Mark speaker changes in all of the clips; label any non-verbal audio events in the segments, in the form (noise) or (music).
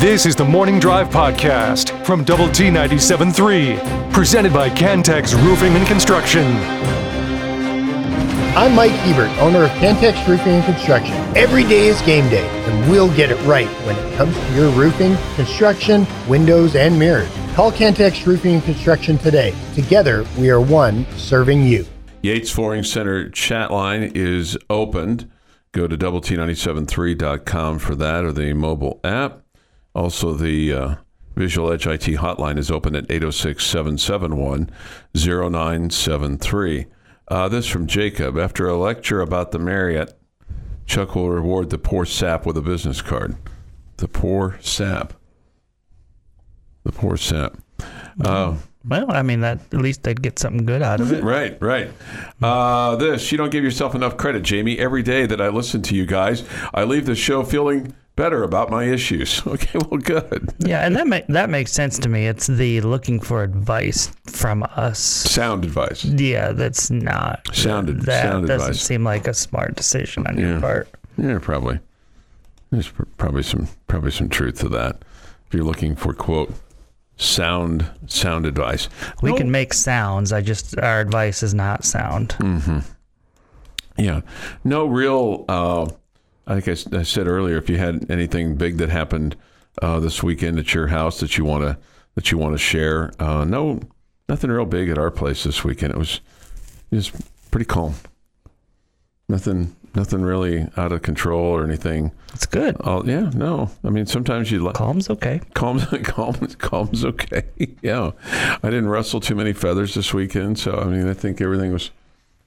Speaker 1: This is the Morning Drive Podcast from Double T 97.3, presented by Cantex Roofing and Construction.
Speaker 2: I'm Mike Hebert, owner of Cantex Roofing and Construction. Every day is game day, and we'll get it right when it comes to your roofing, construction, windows, and mirrors. Call Cantex Roofing and Construction today. Together, we are one serving you.
Speaker 3: Yates Flooring Center chat line is opened. Go to double T973.com for that or the mobile app. Also, the uh, Visual Edge IT hotline is open at 806 771 0973. Uh, this from Jacob. After a lecture about the Marriott, Chuck will reward the poor sap with a business card. The poor sap. The poor sap. Uh,
Speaker 4: Well, I mean, that at least they'd get something good out of it.
Speaker 3: Right, right. Uh, this, you don't give yourself enough credit, Jamie. Every day that I listen to you guys, I leave the show feeling better about my issues. (laughs) Okay, well, good.
Speaker 4: Yeah, and that ma- that makes sense to me. It's the looking for advice from us.
Speaker 3: Sound advice.
Speaker 4: Yeah, that's not
Speaker 3: Sound ad-
Speaker 4: That
Speaker 3: sound
Speaker 4: doesn't
Speaker 3: advice.
Speaker 4: seem like a smart decision on
Speaker 3: Yeah.
Speaker 4: your part.
Speaker 3: Yeah, probably. There's pr- probably some probably some truth to that. If you're looking for quote sound sound advice,
Speaker 4: We
Speaker 3: No-
Speaker 4: can make sounds. I just our advice is not sound.
Speaker 3: Mm. Hmm. Yeah, no real. Uh, I think I I, said earlier, if you had anything big that happened uh, this weekend at your house that you want to that you want to share, uh, no, nothing real big at our place this weekend. It was just pretty calm. Nothing, nothing really out of control or anything.
Speaker 4: It's good.
Speaker 3: Oh yeah, no. I mean, sometimes you like
Speaker 4: Calm's okay.
Speaker 3: calm, (laughs) calm, calm's okay. (laughs) yeah, I didn't rustle too many feathers this weekend, so I mean, I think everything was.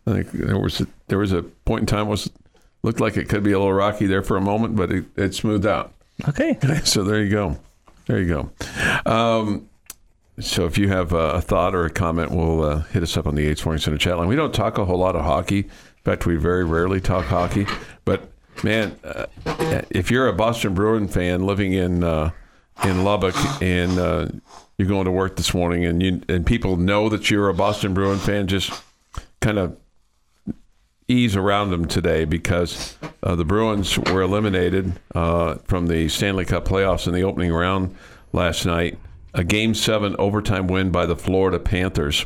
Speaker 3: I think there was a, there was a point in time was looked like it could be a little rocky there for a moment, but it, it smoothed out.
Speaker 4: Okay. (laughs)
Speaker 3: So there you go, there you go. Um, so if you have a, thought or a comment, we'll uh, hit us up on the Yates Flooring Center chat line. We don't talk a whole lot of hockey. In fact, we very rarely talk hockey. But man, uh, if you're a Boston Bruin fan living in uh, in Lubbock and uh, you're going to work this morning, and you and people know that you're a Boston Bruin fan, just kind of ease around them today because uh, the Bruins were eliminated uh, from the Stanley Cup playoffs in the opening round last night. A game seven overtime win by the Florida Panthers.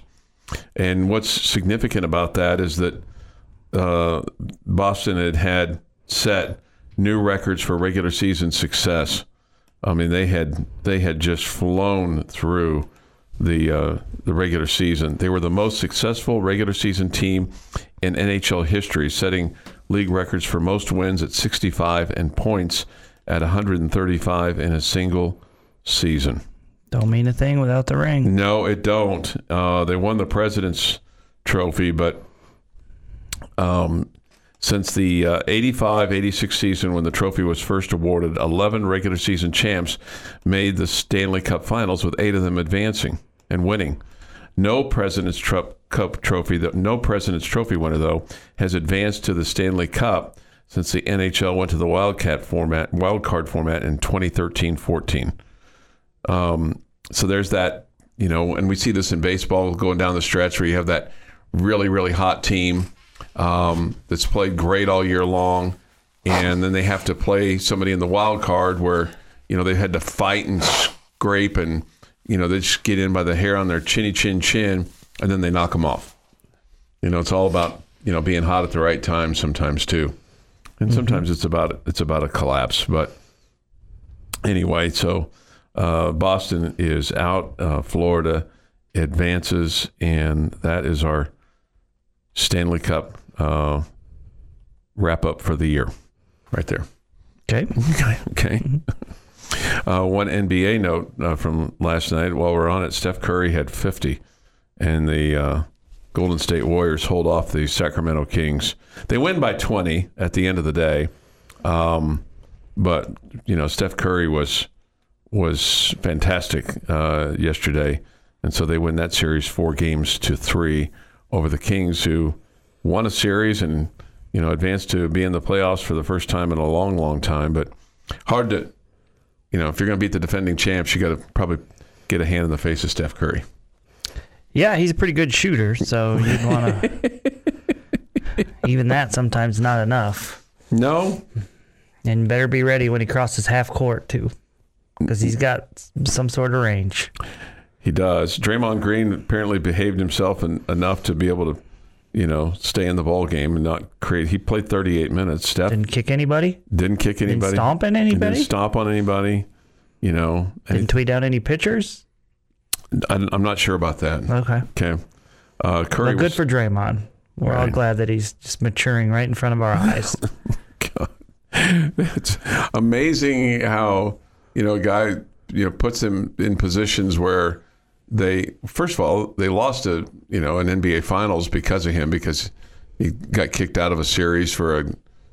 Speaker 3: And what's significant about that is that uh, Boston had had set new records for regular season success. I mean, they had they had just flown through the uh, the regular season. They were the most successful regular season team in NHL history, setting league records for most wins at 65 and points at 135 in a single season.
Speaker 4: Don't mean a thing without the ring.
Speaker 3: No, it don't. Uh, they won the President's Trophy, but um, since the uh, 85 86 season, when the trophy was first awarded, 11 regular season champs made the Stanley Cup finals, with eight of them advancing and winning. No President's Tro- Cup trophy, though- no President's Trophy winner, though, has advanced to the Stanley Cup since the NHL went to the Wildcat format, wild card format in 2013 14. Um, so there's that, you know, and we see this in baseball going down the stretch where you have that really, really hot team um, that's played great all year long, and then they have to play somebody in the wild card where, you know, they had to fight and scrape and, you know, they just get in by the hair on their chinny chin chin, and then they knock them off. You know, it's all about, you know, being hot at the right time sometimes too. And sometimes it's about it's about a collapse, but anyway, so uh, Boston is out. Uh, Florida advances, and that is our Stanley Cup uh, wrap up for the year, right there.
Speaker 4: Okay. (laughs)
Speaker 3: Okay. Uh, one NBA note uh, from last night. While we're on it, Steph Curry had 50, and the uh, Golden State Warriors hold off the Sacramento Kings. They win by 20 at the end of the day, um, but you know Steph Curry was was fantastic uh, yesterday, and so they win that series four games to three over the Kings, who won a series and you know advanced to be in the playoffs for the first time in a long, long time. But hard to, you know, if you're going to beat the defending champs, you got to probably get a hand in the face of Steph Curry.
Speaker 4: Yeah, he's a pretty good shooter, so you'd want to. (laughs) even that sometimes not enough.
Speaker 3: No,
Speaker 4: And better be ready when he crosses half court too. because he's got some sort of range.
Speaker 3: He does. Draymond Green apparently behaved himself en- enough to be able to, you know, stay in the ball game and not create. He played 38 minutes. Steph
Speaker 4: Didn't kick anybody.
Speaker 3: didn't kick anybody.
Speaker 4: stomp on anybody?
Speaker 3: Didn't stomp on anybody. You know,
Speaker 4: Didn't tweet out any pictures.
Speaker 3: I, I'm not sure about that.
Speaker 4: Okay,
Speaker 3: Okay. Uh, Curry
Speaker 4: but good
Speaker 3: was,
Speaker 4: for Draymond. We're all glad that he's just maturing right in front of our (laughs) eyes.
Speaker 3: it's amazing how you know a guy you know puts him in positions where they first of all they lost a you know an NBA Finals because of him because he got kicked out of a series for a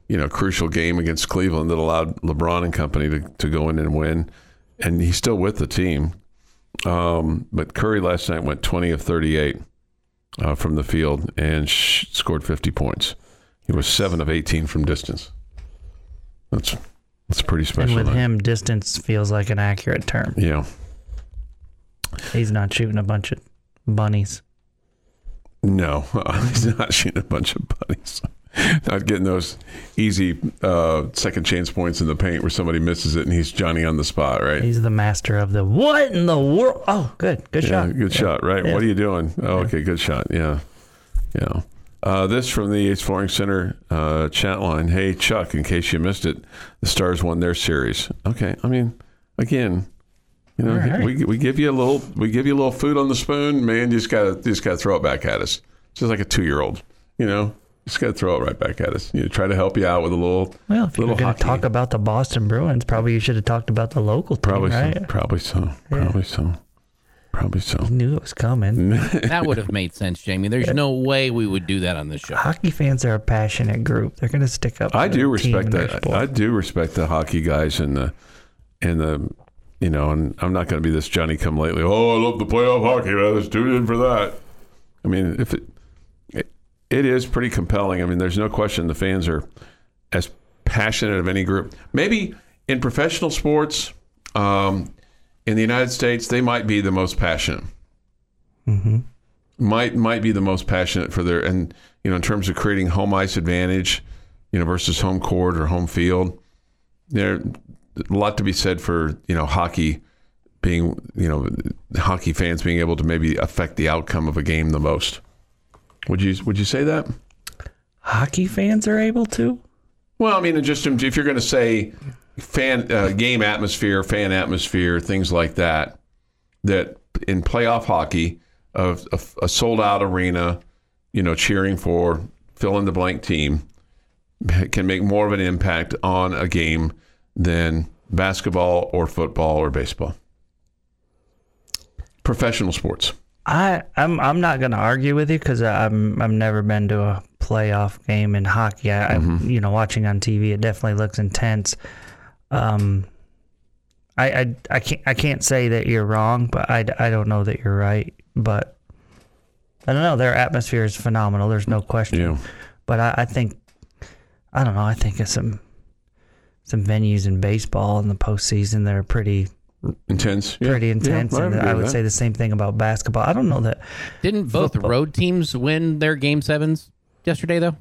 Speaker 3: you know crucial game against Cleveland that allowed LeBron and company to, to go in and win, and he's still with the team. Um, but Curry last night went 20 of 38 uh, from the field and sh- scored 50 points. He was seven of 18 from distance. That's that's pretty special.
Speaker 4: and with
Speaker 3: night.
Speaker 4: him, distance feels like an accurate term.
Speaker 3: yeah.
Speaker 4: He's not shooting a bunch of bunnies.
Speaker 3: No, (laughs) he's not shooting a bunch of bunnies. (laughs) Not getting those easy uh, second chance points in the paint where somebody misses it and he's Johnny on the spot, right?
Speaker 4: He's the master of the what in the world? Oh, good, good
Speaker 3: yeah,
Speaker 4: shot.
Speaker 3: good shot, right?
Speaker 4: Yeah.
Speaker 3: What are you doing? Oh, okay, good shot. Yeah, yeah. Uh, this from the Yates Flooring Center uh, chat line. Hey, Chuck, in case you missed it, the Stars won their series. Okay, I mean, again, you know,
Speaker 4: right.
Speaker 3: we, we give you a little we give you a little food on the spoon, man. You just gotta just gotta throw it back at us, just like a two year old. You know, just gotta throw it right back at us. You know, try to help you out with a little
Speaker 4: Well, if you were
Speaker 3: little
Speaker 4: going to talk about the Boston Bruins, probably you should have talked about the local team,
Speaker 3: Probably
Speaker 4: right?
Speaker 3: so. Probably so. Probably so. Probably so.
Speaker 4: Knew it was coming. (laughs)
Speaker 5: That would have made sense, Jamie. There's no way we would do that on this show.
Speaker 4: Hockey fans are a passionate group. They're going to stick up.
Speaker 3: I do respect that.
Speaker 4: sport.
Speaker 3: I do respect the hockey guys and the and the you know, and I'm not going to be this Johnny come lately. Oh, I love the playoff hockey. Man. Let's tune in for that. I mean, if it, it is pretty compelling. I mean, there's no question the fans are as passionate of any group. Maybe in professional sports, um, in the United States, they might be the most passionate. Might might be the most passionate for their and you know in terms of creating home ice advantage, you know versus home court or home field. There a lot to be said for you know hockey being you know hockey fans being able to maybe affect the outcome of a game the most. Would you would you say that?
Speaker 4: Hockey fans are able to.
Speaker 3: Well, I mean, just if you're going to say fan uh, game atmosphere, fan atmosphere, things like that, that in playoff hockey, of a, a sold out arena, you know, cheering for fill in the blank team can make more of an impact on a game than basketball or football or baseball. Professional sports.
Speaker 4: I I'm I'm not going to argue with you because I'm I've never been to a playoff game in hockey. I,
Speaker 3: Mm-hmm.
Speaker 4: I you know watching on TV, it definitely looks intense. Um, I, I I can't I can't say that you're wrong, but I, I don't know that you're right. But I don't know. Their atmosphere is phenomenal. There's no question.
Speaker 3: Yeah.
Speaker 4: But I, I think I don't know. I think of some some venues in baseball in the postseason that are pretty
Speaker 3: Intense. Yeah.
Speaker 4: pretty
Speaker 3: Yeah,
Speaker 4: intense, and
Speaker 3: agree
Speaker 4: I would
Speaker 3: that.
Speaker 4: say the same thing about basketball. I don't know that
Speaker 5: Didn't both
Speaker 4: Football.
Speaker 5: road teams win their game sevens yesterday, though?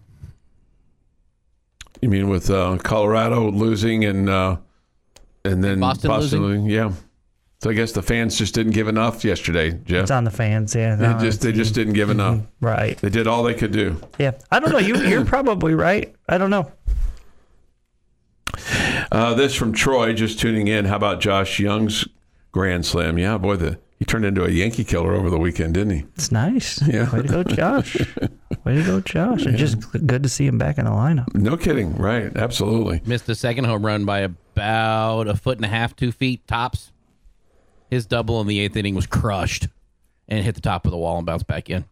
Speaker 3: You mean with uh, Colorado losing and uh, and then
Speaker 5: Boston losing?
Speaker 3: Yeah. So I guess the fans just didn't give enough yesterday, Jeff.
Speaker 4: it's on the fans. Yeah,
Speaker 3: They just they just didn't give (laughs) enough.
Speaker 4: right.
Speaker 3: They did all they could do.
Speaker 4: Yeah, I don't know. You you're (clears throat) probably right. I don't know.
Speaker 3: Uh, this from Troy, just tuning in. How about Josh Jung's grand slam? Yeah, boy, the he turned into a Yankee killer over the weekend, didn't he?
Speaker 4: It's nice.
Speaker 3: Yeah.
Speaker 4: Way to go, Josh. (laughs) Way to go, Josh. And just good to see him back in the lineup.
Speaker 3: No kidding. Right. Absolutely.
Speaker 5: Missed the second home run by about a foot and a half, two feet tops. His double in the eighth inning was crushed and hit the top of the wall and bounced back in.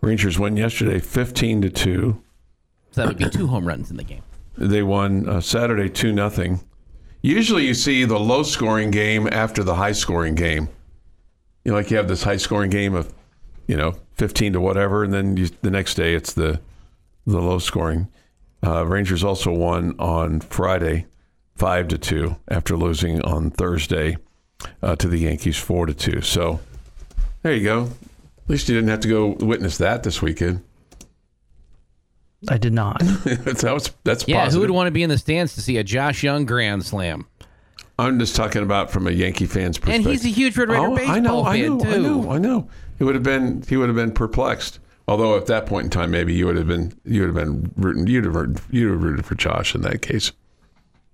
Speaker 3: Rangers won yesterday, fifteen to two.
Speaker 5: So that would be two home runs in the game.
Speaker 3: They won uh, Saturday two nothing. Usually, you see the low scoring game after the high scoring game. You know, like you have this high scoring game of, you know, fifteen to whatever, and then you, the next day it's the the low scoring. Uh, Rangers also won on Friday, five to two, after losing on Thursday uh, to the Yankees, four to two. So there you go. At least you didn't have to go witness that this weekend.
Speaker 4: I did not. (laughs)
Speaker 3: that's that's that's
Speaker 5: Yeah,
Speaker 3: positive.
Speaker 5: who would want to be in the stands to see a Josh Jung grand slam?
Speaker 3: I'm just talking about from a Yankee fan's perspective.
Speaker 5: And he's a huge Red Raider
Speaker 3: oh,
Speaker 5: baseball
Speaker 3: I know, I
Speaker 5: fan
Speaker 3: know,
Speaker 5: too.
Speaker 3: I know, I know. He would have been he would have been perplexed. Although at that point in time, maybe you would have been you would have been rooting you'd have rooted, you'd have rooted for Josh in that case.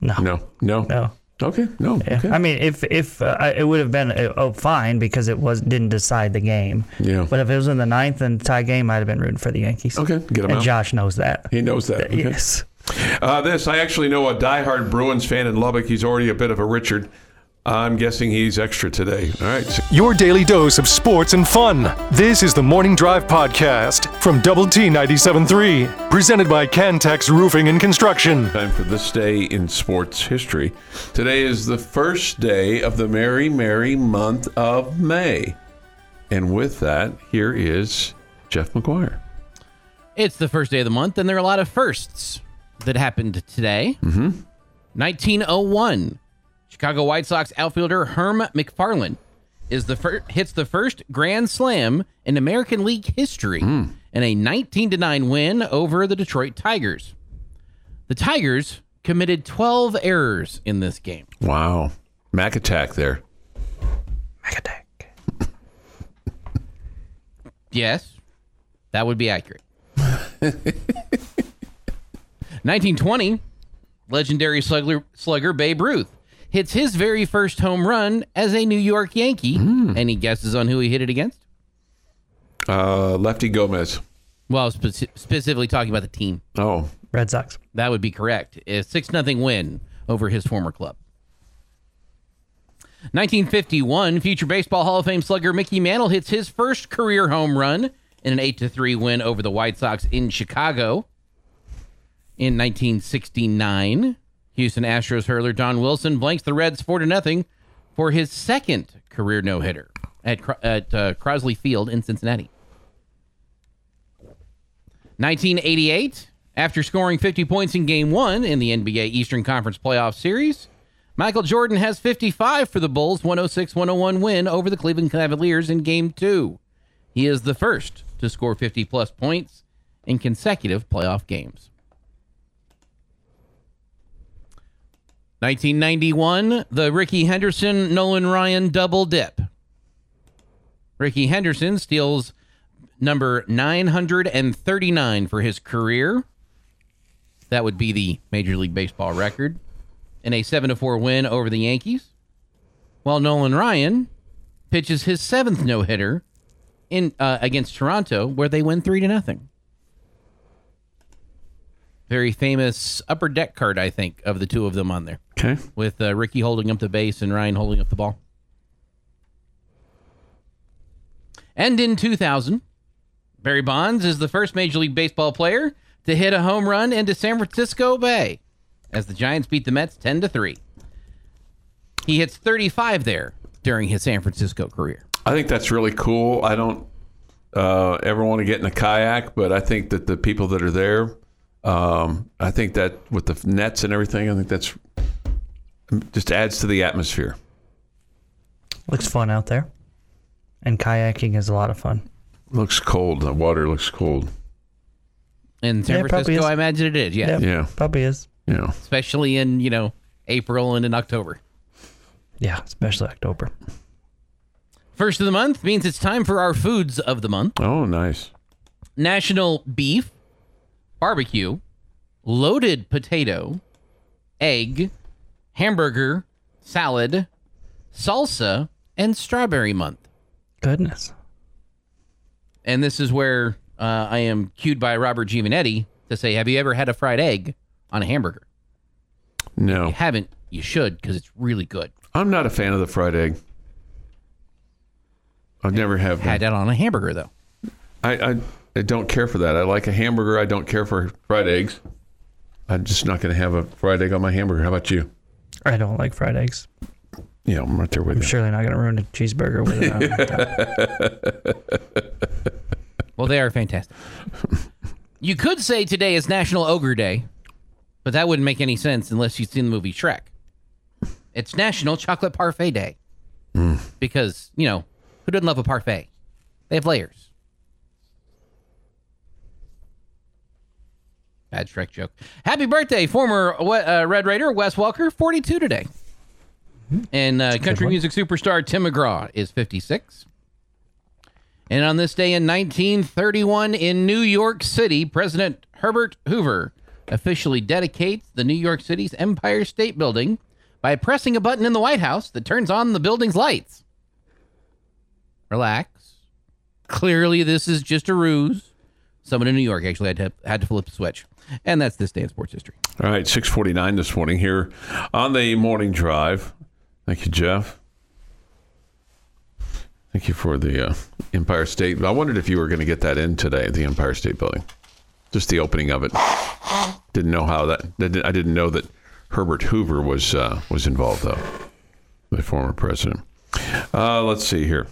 Speaker 4: No.
Speaker 3: No, no,
Speaker 4: No.
Speaker 3: Okay, no.
Speaker 4: Yeah.
Speaker 3: Okay.
Speaker 4: I mean, if if uh, it would have been uh, oh fine because it was didn't decide the game.
Speaker 3: Yeah.
Speaker 4: But if it was in the ninth and tie game, I'd have been rooting for the Yankees.
Speaker 3: Okay, get him
Speaker 4: and
Speaker 3: out.
Speaker 4: Josh knows that.
Speaker 3: he knows that. Okay. (laughs)
Speaker 4: Yes.
Speaker 3: Uh, this, I actually know a diehard Bruins fan in Lubbock. He's already a bit of a Richard. I'm guessing he's extra today. All right.
Speaker 1: Your daily dose of sports and fun. This is the Morning Drive Podcast from Double T 97.3, presented by Cantex Roofing and Construction.
Speaker 3: Time for this day in sports history. Today is the first day of the merry, merry month of May. And with that, here is Jeff McGuire.
Speaker 5: It's the first day of the month, and there are a lot of firsts that happened today. Mm-hmm. 1901, Chicago White Sox outfielder Herm McFarland is the fir- hits the first grand slam in American League history hmm. in a 19 to 9 win over the Detroit Tigers. The Tigers committed 12 errors in this game.
Speaker 3: Wow. Mac attack there.
Speaker 4: Macadak.
Speaker 5: Yes, that would be accurate. (laughs) 1920, legendary slugger, slugger Babe Ruth hits his very first home run as a New York Yankee. Any guesses on who he hit it against?
Speaker 3: Uh, Lefty Gomez.
Speaker 5: Well, I was specifically talking about the team.
Speaker 3: Oh,
Speaker 4: Red Sox.
Speaker 5: That would be correct. A 6 nothing win over his former club. 1951, future Baseball Hall of Fame slugger Mickey Mantle hits his first career home run in an 8 to 3 win over the White Sox in Chicago. In 1969, Houston Astros hurler Don Wilson blanks the Reds 4 to nothing for his second career no-hitter at at uh, Crosley Field in Cincinnati. 1988, after scoring 50 points in Game 1 in the NBA Eastern Conference Playoff Series, Michael Jordan has 55 for the Bulls' 106 101 win over the Cleveland Cavaliers in Game 2. He is the first to score 50 plus points in consecutive playoff games. 1991, the Rickey Henderson Nolan Ryan double dip. Rickey Henderson steals number 939 for his career. That would be the Major League Baseball record in a 7 4 win over the Yankees. While Nolan Ryan pitches his seventh no hitter in uh, against Toronto, where they win 3 to nothing. Very famous upper deck card, I think, of the two of them on there,
Speaker 3: okay.
Speaker 5: with uh, Rickey holding up the base and Ryan holding up the ball. And in 2000, Barry Bonds is the first Major League Baseball player to hit a home run into San Francisco Bay as the Giants beat the Mets 10 to 3. He hits 35 there during his San Francisco career.
Speaker 3: I think that's really cool. I don't uh, ever want to get in a kayak, but I think that the people that are there, um, I think that with the nets and everything, I think that's just adds to the atmosphere.
Speaker 4: Looks fun out there. And kayaking is a lot of fun.
Speaker 3: Looks cold. The water looks cold.
Speaker 5: In San
Speaker 4: Yeah,
Speaker 5: Francisco. I imagine it is, yeah.
Speaker 3: Yeah.
Speaker 4: Probably is.
Speaker 3: You know.
Speaker 5: Especially in, you know, April and in October.
Speaker 4: Yeah, especially October.
Speaker 5: First of the month means it's time for our foods of the month.
Speaker 3: Oh, nice.
Speaker 5: National Beef, Barbecue, Loaded Potato, Egg, Hamburger, Salad, Salsa, and Strawberry Month.
Speaker 4: Goodness.
Speaker 5: And this is where uh, I am cued by Robert Givanetti to say, Have you ever had a fried egg on a hamburger?
Speaker 3: No,
Speaker 5: you haven't, you should because it's really good.
Speaker 3: I'm not a fan of the fried egg. I've never have
Speaker 5: Had that on a hamburger, though.
Speaker 3: I, I I don't care for that. I like a hamburger. I don't care for fried eggs. I'm just not going to have a fried egg on my hamburger. How about you?
Speaker 4: I don't like fried eggs.
Speaker 3: Yeah, I'm right there with
Speaker 4: I'm
Speaker 3: you.
Speaker 4: surely not going to ruin a cheeseburger with it. (laughs) (laughs)
Speaker 5: Well, they are fantastic. you could say today is National Ogre Day, but that wouldn't make any sense unless you've seen the movie Shrek. It's National Chocolate Parfait Day. Hmm. Because, you know, who doesn't love a parfait? They have layers. Bad Shrek joke. Happy birthday, former uh, Red Raider Wes Welker, 42 today. And uh, country music superstar Tim McGraw is 56. And on this day in 1931 in New York City, President Herbert Hoover officially dedicates the New York City's Empire State Building by pressing a button in the White House that turns on the building's lights. Relax. Clearly, this is just a ruse. Someone in New York actually had to, had to flip the switch. And that's this day in sports history.
Speaker 3: All right, 649 this morning here on the morning drive. Thank you, Jeff. Thank you for the uh, Empire State. I wondered if you were going to get that in today, the Empire State Building. Just the opening of it. Didn't know how that. I didn't know that Herbert Hoover was uh, was involved though, the former president. Uh, let's see here.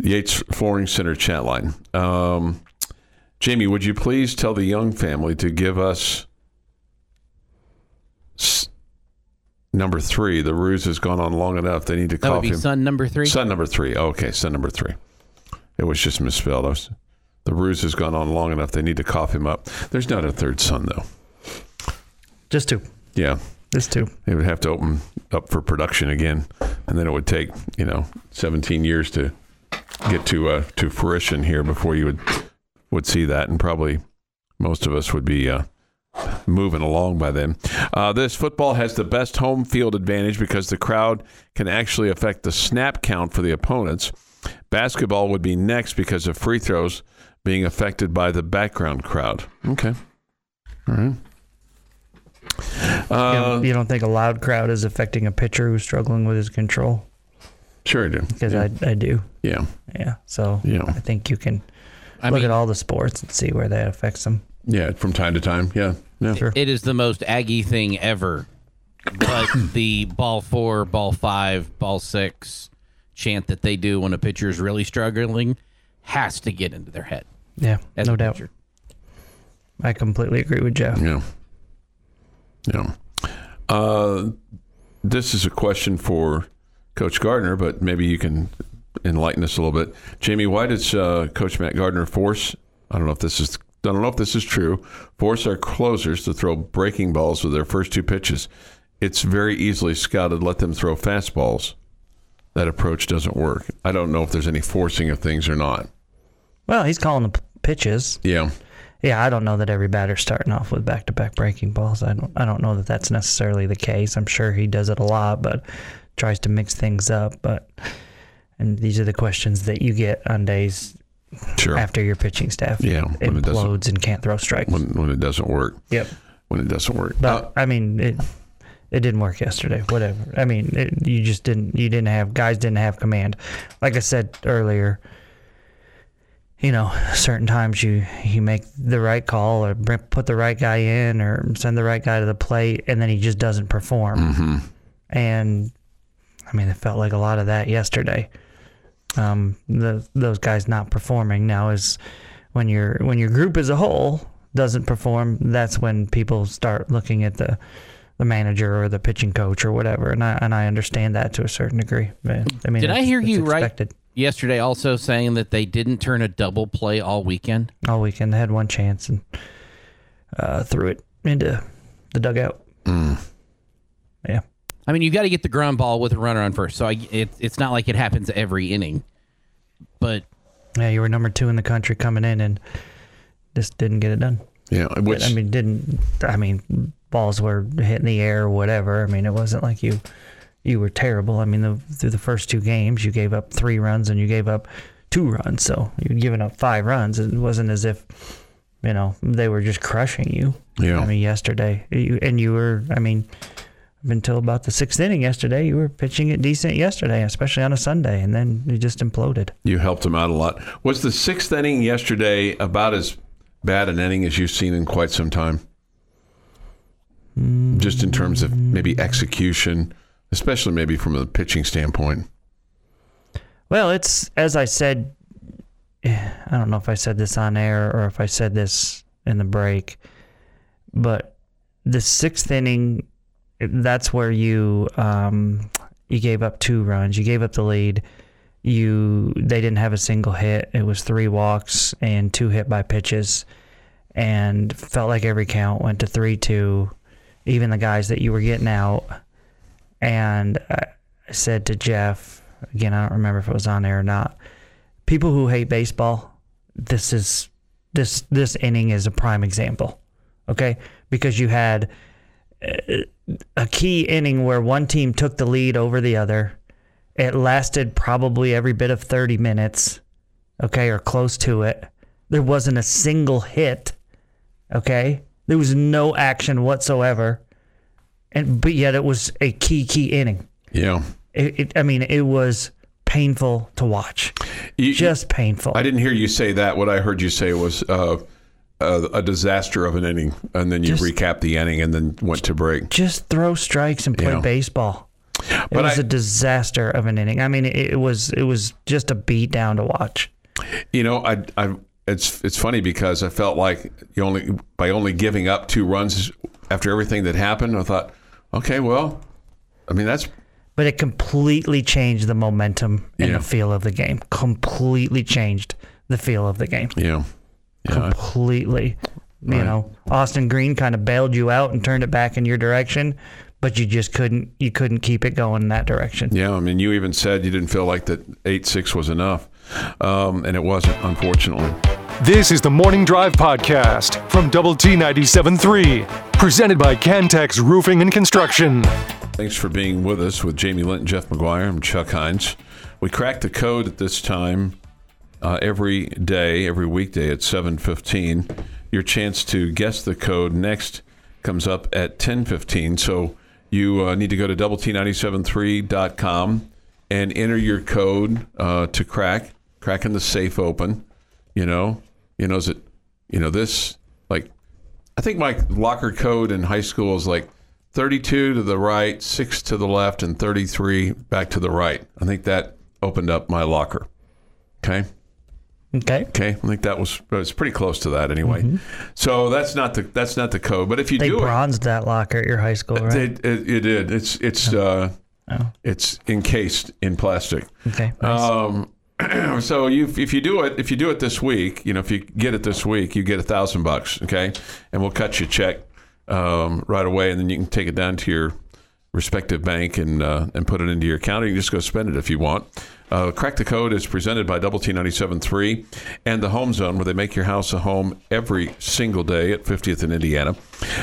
Speaker 3: Yates Flooring Center chat line. Um, Jamie, would you please tell the Jung family to give us s- number three? The ruse has gone on long enough. They need to
Speaker 5: That would
Speaker 3: cough
Speaker 5: be
Speaker 3: him.
Speaker 5: son number three.
Speaker 3: Son number three. Oh, okay, son number three. It was just misspelled. I was, the ruse has gone on long enough. They need to cough him up. There's not a third son, though.
Speaker 4: Just two.
Speaker 3: Yeah,
Speaker 4: Just two.
Speaker 3: they would have to open up for production again, and then it would take you know 17 years to get to uh, to fruition here before you would would see that, and probably most of us would be. Uh, moving along by then. Uh, this football has the best home field advantage because the crowd can actually affect the snap count for the opponents. Basketball would be next because of free throws being affected by the background crowd. Okay. All right.
Speaker 4: You,
Speaker 3: Uh,
Speaker 4: don't, you don't think a loud crowd is affecting a pitcher who's struggling with his control?
Speaker 3: sure I do.
Speaker 4: Because
Speaker 3: yeah.
Speaker 4: I, I do.
Speaker 3: yeah.
Speaker 4: Yeah. So
Speaker 3: Yeah.
Speaker 4: I think you can
Speaker 5: I
Speaker 4: look
Speaker 5: mean,
Speaker 4: at all the sports and see where that affects them.
Speaker 3: Yeah, from time to time. Yeah. Yeah.
Speaker 4: Sure.
Speaker 5: it is the most Aggie thing ever. But (coughs) the ball four, ball five, ball six chant that they do when a pitcher is really struggling has to get into their head.
Speaker 4: Yeah.
Speaker 5: As
Speaker 4: no
Speaker 5: a
Speaker 4: doubt.
Speaker 5: pitcher.
Speaker 4: I completely agree with Jeff.
Speaker 3: Yeah. Yeah. Uh, this is a question for Coach Gardner, but maybe you can enlighten us a little bit. Jamie, why does uh, Coach Matt Gardner force? I don't know if this is. I don't know if this is true. Force our closers to throw breaking balls with their first two pitches. It's very easily scouted. Let them throw fastballs. That approach doesn't work. I don't know if there's any forcing of things or not.
Speaker 4: Well, he's calling the p- pitches.
Speaker 3: Yeah.
Speaker 4: Yeah, I don't know that every batter's starting off with back-to-back breaking balls. I don't. I don't know that that's necessarily the case. I'm sure he does it a lot, but tries to mix things up. But and these are the questions that you get on days
Speaker 3: Sure.
Speaker 4: after your pitching staff
Speaker 3: Yeah, when it
Speaker 4: implodes and can't throw strikes.
Speaker 3: When when it doesn't work.
Speaker 4: yep.
Speaker 3: When it doesn't work.
Speaker 4: But
Speaker 3: Uh,
Speaker 4: I mean, it it didn't work yesterday. Whatever. I mean, it, you just didn't. You didn't have guys didn't have command. Like I said earlier, you know, certain times you you make the right call or put the right guy in or send the right guy to the plate, and then he just doesn't perform. And I mean, it felt like a lot of that yesterday. Um, the those guys not performing now is when your when your group as a whole doesn't perform. That's when people start looking at the the manager or the pitching coach or whatever. And I and I understand that to a certain degree. But, I mean,
Speaker 5: Did I hear you
Speaker 4: expected.
Speaker 5: right yesterday also saying that they didn't turn a double play all weekend?
Speaker 4: All weekend, they had one chance and uh, threw it into the dugout. Yeah.
Speaker 5: I mean, you've got to get the ground ball with a runner on first. So I, it, it's not like it happens every inning. But
Speaker 4: Yeah, you were number two in the country coming in and just didn't get it done.
Speaker 3: yeah. Which
Speaker 4: I mean, didn't I mean balls were hitting the air or whatever. I mean, it wasn't like you you were terrible. I mean, the, through the first two games, you gave up three runs and you gave up two runs. So you'd given up five runs. It wasn't as if you know they were just crushing you.
Speaker 3: Yeah.
Speaker 4: I mean, yesterday, you, and you were. I mean. Until about the sixth inning yesterday, you were pitching it decent yesterday, especially on a Sunday, and then you just imploded.
Speaker 3: You helped him out a lot. Was the sixth inning yesterday about as bad an inning as you've seen in quite some time? Hmm. Just in terms of maybe execution, especially maybe from a pitching standpoint.
Speaker 4: Well, it's as I said. (sighs) I don't know if I said this on air or if I said this in the break, but the sixth inning, that's where you um, you gave up two runs. You gave up the lead. You they didn't have a single hit. It was three walks and two hit by pitches, and felt like every count went to three two, even the guys that you were getting out. And I said to Jeff, again, I don't remember if it was on air or not. People who hate baseball, this is this this inning is a prime example. Okay? Because you had a key inning where one team took the lead over the other. It lasted probably every bit of 30 minutes, okay, or close to it. There wasn't a single hit, okay? There was no action whatsoever. And but yet it was a key key inning.
Speaker 3: Yeah.
Speaker 4: It, it, I mean, it was painful to watch.
Speaker 3: You-
Speaker 4: Just painful.
Speaker 3: I didn't hear you say that. What I heard you say was uh, a, a disaster of an inning, and then you
Speaker 4: Just-
Speaker 3: recapped the inning and then went to break.
Speaker 4: Just throw strikes and play
Speaker 3: Yeah.
Speaker 4: baseball. It
Speaker 3: But
Speaker 4: was
Speaker 3: I-
Speaker 4: a disaster of an inning. I mean, it, it was it was just a beat down to watch.
Speaker 3: You know, I, I, it's it's funny because I felt like you only by only giving up two runs after everything that happened. I thought, okay, well, I mean that's
Speaker 4: But it completely changed the momentum and
Speaker 3: Yeah.
Speaker 4: the feel of the game. Completely changed the feel of the game.
Speaker 3: you know, yeah,
Speaker 4: Completely. You know, Austin Green kind of bailed you out and turned it back in your direction, but you just couldn't you couldn't keep it going in that direction.
Speaker 3: yeah. I mean, you even said you didn't feel like that eight six was enough, um, and it wasn't, unfortunately.
Speaker 1: This is the Morning Drive Podcast from Double T 97.3, presented by Cantex Roofing and Construction.
Speaker 3: Thanks for being with us with Jamie Linton, Jeff McGuire. I'm Chuck Heinz. We cracked the code at this time uh, every day, every weekday at 7:15. Your chance to guess the code next comes up at 10:15. So you uh, need to go to double T973.com and enter your code uh, to crack, cracking the safe open. You know, you know, is it, you know, this like I think my locker code in high school is like 32 to the right, 6 to the left, and 33 back to the right. I think that opened up my locker. Okay.
Speaker 4: Okay.
Speaker 3: Okay. I think that was it was pretty close to that anyway. So that's not the that's not the code. But if you
Speaker 4: They
Speaker 3: do it,
Speaker 4: bronzed that locker at your high school, right?
Speaker 3: it, it, it did. It's it's uh,
Speaker 4: Oh.
Speaker 3: it's encased in plastic.
Speaker 4: okay. Nice.
Speaker 3: Um, (clears throat) so you, if you do it, if you do it this week, you know, if you get it this week, you get a thousand bucks. Okay, and we'll cut you a check um, right away, and then you can take it down to your respective bank and uh, and put it into your account. Or you can just go spend it if you want. Uh, Crack the Code is presented by Double T 97.3 and the Home Zone, where they make your house a home every single day at 50th in Indiana.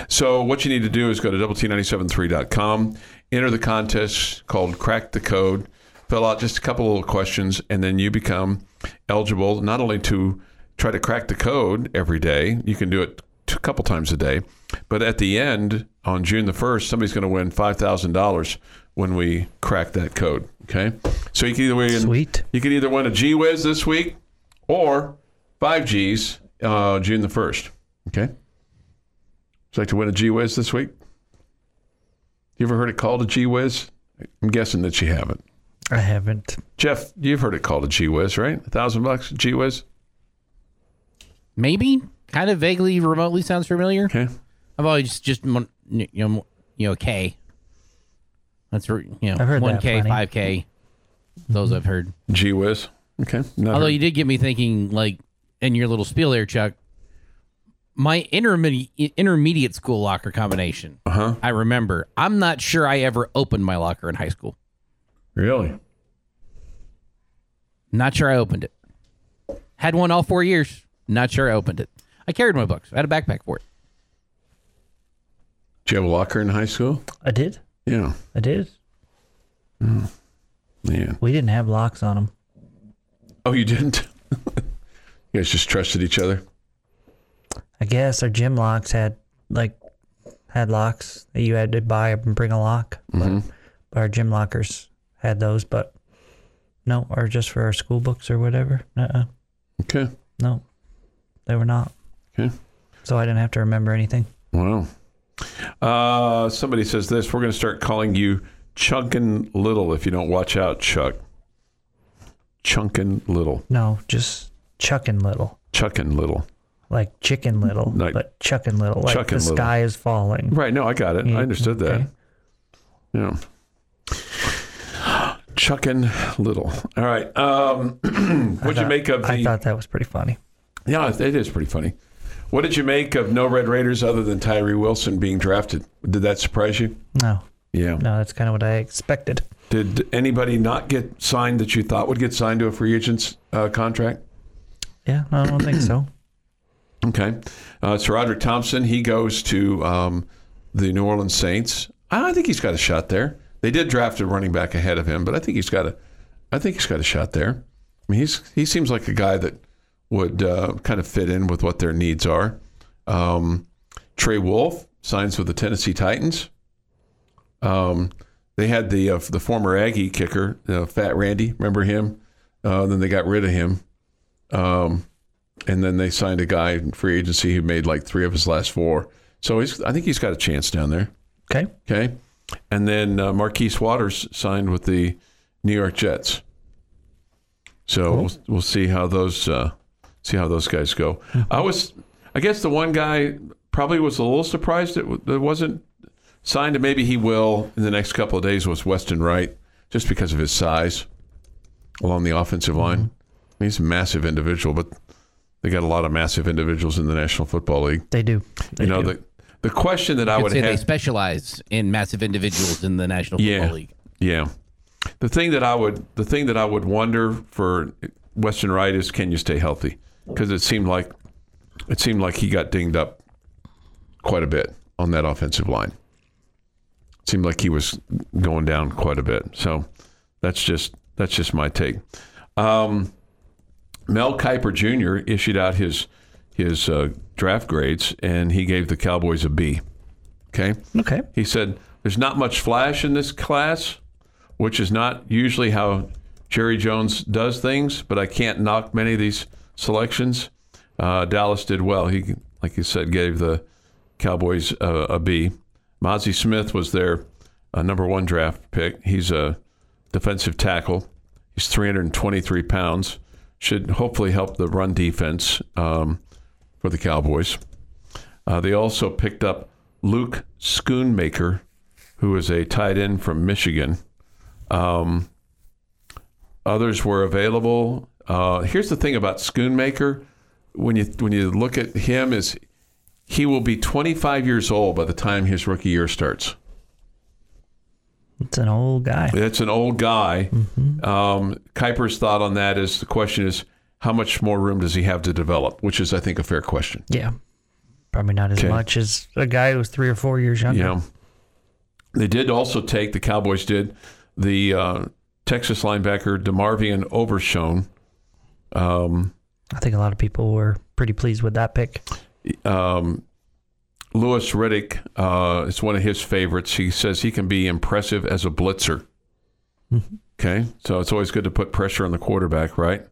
Speaker 3: So what you need to do is go to double T973.com, enter the contest called Crack the Code, fill out just a couple little questions, and then you become eligible not only to try to crack the code every day, you can do it a couple times a day, but at the end, on June the 1st, somebody's going to win $5,000 when we crack that code. Okay? So you can either win,
Speaker 4: Sweet.
Speaker 3: you can either win a G Wiz this week or five G's uh, June the 1st. Okay? Would you like to win a G Wiz this week? You ever heard it called a G Wiz? I'm guessing that you haven't.
Speaker 4: I haven't.
Speaker 3: Jeff, you've heard it called a G Wiz, right? A thousand bucks, G Wiz.
Speaker 5: Maybe kind of vaguely, remotely sounds familiar.
Speaker 3: Okay.
Speaker 5: I've always just mon- you know you know K. That's re- you know
Speaker 4: I've heard
Speaker 5: one
Speaker 4: that
Speaker 5: K,
Speaker 4: plenty.
Speaker 5: five K. Those I've heard.
Speaker 3: G Wiz. Okay. Not
Speaker 5: Although
Speaker 3: heard.
Speaker 5: you did get me thinking, like in your little spiel there, Chuck. My intermediate intermediate school locker combination.
Speaker 3: uh-huh.
Speaker 5: I remember. I'm not sure I ever opened my locker in high school.
Speaker 3: Really?
Speaker 5: Not sure I opened it. Had one all four years. Not sure I opened it. I carried my books. I had a backpack for it.
Speaker 3: Did you have a locker in high school?
Speaker 4: I did.
Speaker 3: Yeah.
Speaker 4: I did.
Speaker 3: Man.
Speaker 4: We didn't have locks on them.
Speaker 3: Oh, you didn't? (laughs) you guys just trusted each other?
Speaker 4: I guess our gym locks had like had locks that you had to buy and bring a lock.
Speaker 3: Mm-hmm.
Speaker 4: But, but our gym lockers had those, but no, or just for our school books or whatever. Uh-uh.
Speaker 3: Okay.
Speaker 4: No, they were not.
Speaker 3: Okay.
Speaker 4: So I didn't have to remember anything.
Speaker 3: Wow. Uh, somebody says this. We're going to start calling you Chunkin' Little if you don't watch out, Chuck. Chunkin' Little.
Speaker 4: No, just Chuckin little,
Speaker 3: Chuckin' Little.
Speaker 4: like chicken little,
Speaker 3: Like-
Speaker 4: but Chuckin little, like
Speaker 3: Chucking
Speaker 4: the
Speaker 3: little.
Speaker 4: sky is falling.
Speaker 3: Right. No, I got it.
Speaker 4: Yeah,
Speaker 3: I understood that.
Speaker 4: okay.
Speaker 3: Yeah. Chuckin' Little. All right. Um, (clears throat) what'd you make of
Speaker 4: I thought that was pretty funny.
Speaker 3: Yeah, it is pretty funny. What did you make of no Red Raiders other than Tyree Wilson being drafted? Did that surprise you?
Speaker 4: No,
Speaker 3: Yeah.
Speaker 4: no, that's kind of what I expected.
Speaker 3: Did anybody not get signed that you thought would get signed to a free agent's uh, contract?
Speaker 4: Yeah, no, I don't think so. (clears throat)
Speaker 3: Okay. Uh, SaRodorick Thompson, he goes to um, the New Orleans Saints. I think he's got a shot there. They did draft a running back ahead of him, but I think he's got a, I think he's got a shot there. I mean, he's he seems like a guy that would uh, kind of fit in with what their needs are. Um, Trey Wolff signs with the Tennessee Titans. Um, they had the uh, the former Aggie kicker, uh, Fat Randy. Remember him? Uh, then they got rid of him. Um, and then they signed a guy in free agency who made like three of his last four. So he's, I think he's got a chance down there.
Speaker 4: Okay.
Speaker 3: Okay, and then uh, Marquise Waters signed with the New York Jets. So we'll, we'll see how those uh, see how those guys go. I was, I guess, the one guy probably was a little surprised that that wasn't signed, and maybe he will in the next couple of days. Was Weston Wright just because of his size along the offensive mm-hmm. line? I mean, he's a massive individual, but they got a lot of massive individuals in the National Football League.
Speaker 4: They do. They
Speaker 3: you know
Speaker 4: do.
Speaker 3: the the question that I
Speaker 5: I'd
Speaker 3: would
Speaker 5: say they specialize in massive individuals in the National
Speaker 3: Yeah.
Speaker 5: Football League.
Speaker 3: Yeah. The thing that I would the thing that I would wonder for Weston Wright is can you stay healthy? Because it seemed like it seemed like he got dinged up quite a bit on that offensive line. It seemed like he was going down quite a bit. So that's just that's just my take. Um, Mel Kiper Jr. issued out his his uh, draft grades, and he gave the Cowboys a B. Okay.
Speaker 4: okay.
Speaker 3: He said, There's not much flash in this class, which is not usually how Jerry Jones does things, but I can't knock many of these selections. Uh, Dallas did well. He, like you said, gave the Cowboys a B. Mazi Smith was their uh, number one draft pick. He's a defensive tackle. He's 323 pounds. Should hopefully help the run defense um, for the Cowboys. Uh, they also picked up Luke Schoonmaker, who is a tight end from Michigan. Um, others were available. Uh, here's the thing about Schoonmaker: when you when you look at him, is he will be 25 years old by the time his rookie year starts.
Speaker 4: It's an old guy.
Speaker 3: It's an old guy. Um, Kiper's thought on that is the question is how much more room does he have to develop, which is I think a fair question.
Speaker 4: Yeah. Probably not as
Speaker 3: Okay.
Speaker 4: much as a guy who's three or four years younger.
Speaker 3: Yeah. They did also take, the Cowboys did, the uh, Texas linebacker DeMarvion Overshown. Um,
Speaker 4: I think a lot of people were pretty pleased with that pick.
Speaker 3: um, Louis Riddick uh, is one of his favorites. He says he can be impressive as a blitzer. Okay, so it's always good to put pressure on the quarterback, right?